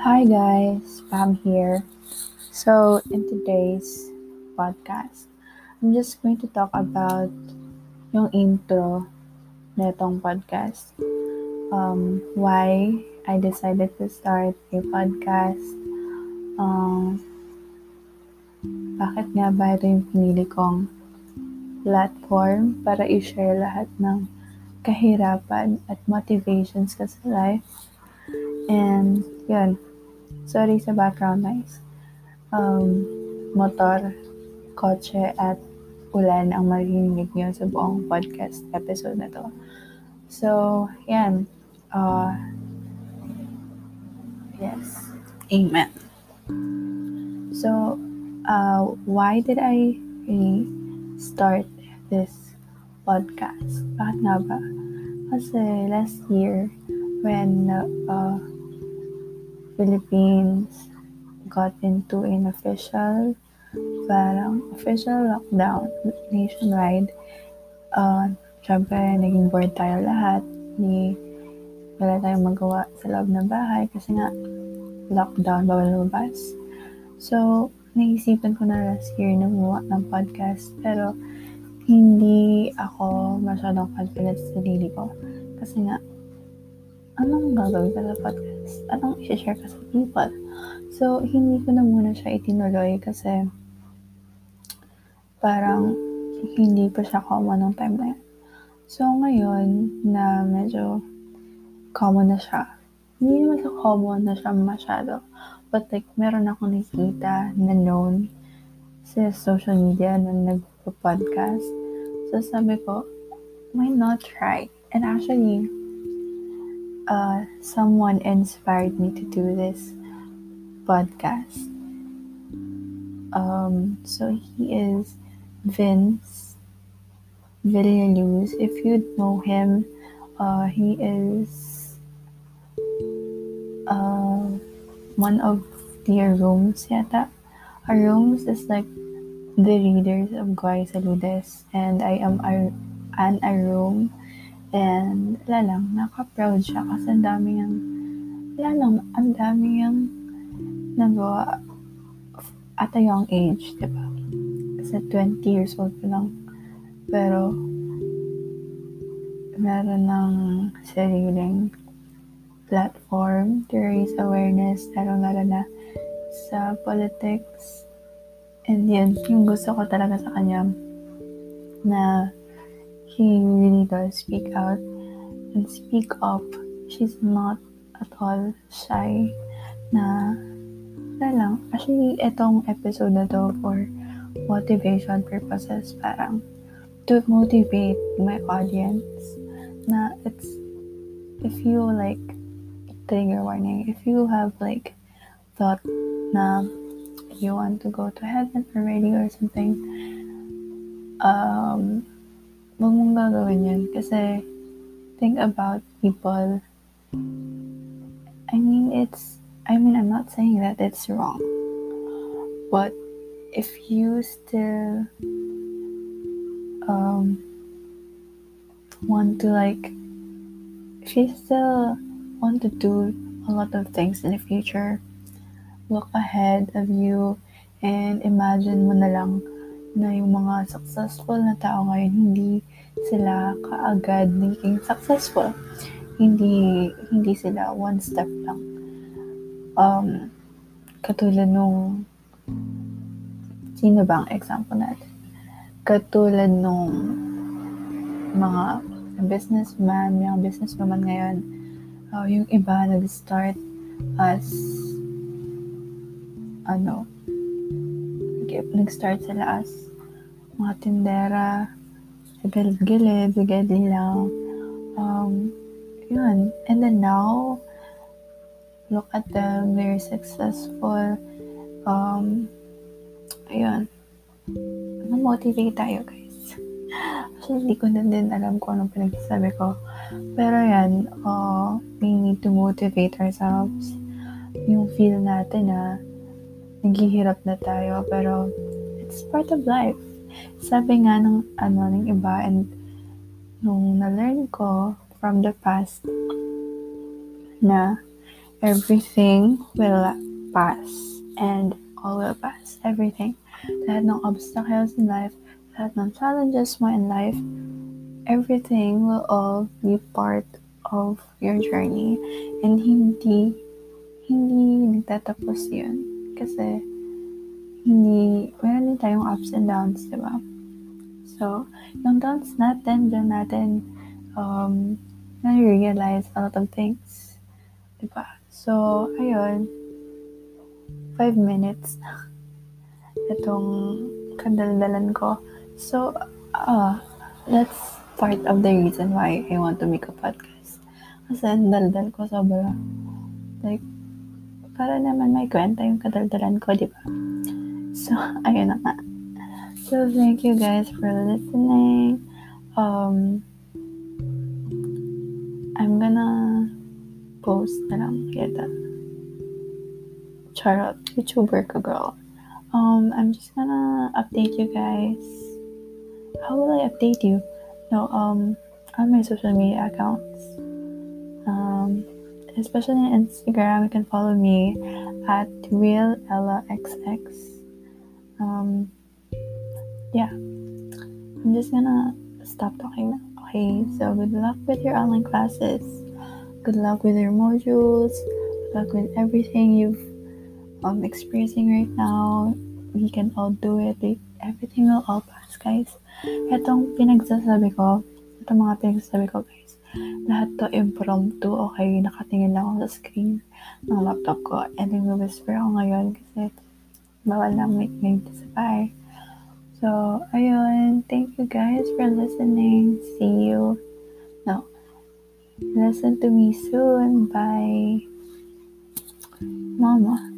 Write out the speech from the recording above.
Hi guys, Pam here. So, in today's podcast, I'm just going to talk about yung intro netong podcast. Um, why I decided to start a podcast. Um, bakit nga ba ito yung pinili kong platform para i-share lahat ng kahirapan at motivations ka sa life. And, yun. Sorry sa background noise. Um, motor, kotse, at ulan ang marinig niyo sa buong podcast episode na to. So, yan. Uh, yes. Amen. So, uh, why did I really start this podcast? Bakit nga ba? Kasi last year, when uh, Philippines got into an official, parang official lockdown nationwide, uh, syempre naging bored tayo lahat. Ni wala tayong magawa sa loob ng bahay kasi nga lockdown, bawal lumabas. So, naisipan ko na last year na gumawa ng podcast pero hindi ako masyadong confident sa sarili ko. Kasi nga, anong gagawin ka sa podcast? Anong i-share ka sa people? So, hindi ko na muna siya itinuloy kasi parang hindi pa siya common ng time na yun. So, ngayon na medyo common na siya, hindi naman sa common na siya masyado. But like, meron ako nakita na known sa social media na nagpo-podcast. So, sabi ko, why not try? And actually, uh, someone inspired me to do this podcast. Um, so he is Vince Villaluz. If you know him, uh, he is uh, one of the rooms yata. rooms is like the readers of Guay Saludes and I am a, an room and wala lang, naka-proud siya kasi ang dami niyang wala lang, ang dami niyang nagawa at a young age, di ba? Kasi 20 years old pa lang. Pero, meron ng sariling platform to raise awareness, lalo-lalo na sa politics. And yun, yung gusto ko talaga sa kanya na he really does speak out and speak up. She's not at all shy na na lang. Actually, itong episode na to for motivation purposes, parang to motivate my audience na it's if you like trigger warning if you have like thought na you want to go to heaven already or something um wag mong gagawin yun kasi think about people. I mean it's I mean I'm not saying that it's wrong. But if you still um want to like if you still want to do a lot of things in the future, look ahead of you and imagine mo na lang na yung mga successful na tao ngayon, hindi sila kaagad naging successful. Hindi, hindi sila one step lang. Um, katulad nung, sino bang example natin? Katulad nung mga businessman, mga businesswoman ngayon, uh, yung iba nag-start as ano nag-start sila as mga tindera sa gilid-gilid, gilid lang. Um, yun. And then now look at them. Very successful. Um, ayun. Na-motivate tayo guys. Actually hindi ko na din alam kung anong pinagsasabi ko. Pero yan, uh, we need to motivate ourselves. Yung feel natin na naghihirap na tayo, pero it's part of life. Sabi nga ng, ano, ng iba, and nung na-learn ko from the past, na everything will pass and all will pass. Everything. Lahat ng obstacles in life, lahat ng challenges mo in life, everything will all be part of your journey. And hindi, hindi nagtatapos yun. Kasi, hindi, meron din tayong ups and downs, di ba? So, yung downs natin, dyan natin, um, na-realize a lot of things. Di ba? So, ayun, five minutes na itong kadaldalan ko. So, uh, that's part of the reason why I want to make a podcast. Kasi ang daldal ko sobra. Like, para naman may kwenta yung kadaldalan ko, di ba? So, ayun na nga. So, thank you guys for listening. Um, I'm gonna post na lang kita. Charot, YouTuber ka girl. Um, I'm just gonna update you guys. How will I update you? no um on my social media accounts um especially on instagram you can follow me at real ella xx um yeah. I'm just gonna stop talking now. Okay so good luck with your online classes. Good luck with your modules. Good luck with everything you've um experiencing right now. We can all do it. Everything will all pass guys. Itong pinagsasabi ko, itong mga pinagsasabi ko guys, lahat to impromptu, okay? Nakatingin lang ako sa screen ng laptop ko. And then whisper ako ngayon kasi bawal na may ngayon sa bahay. So, ayun. Thank you guys for listening. See you. No. Listen to me soon. Bye. Mama.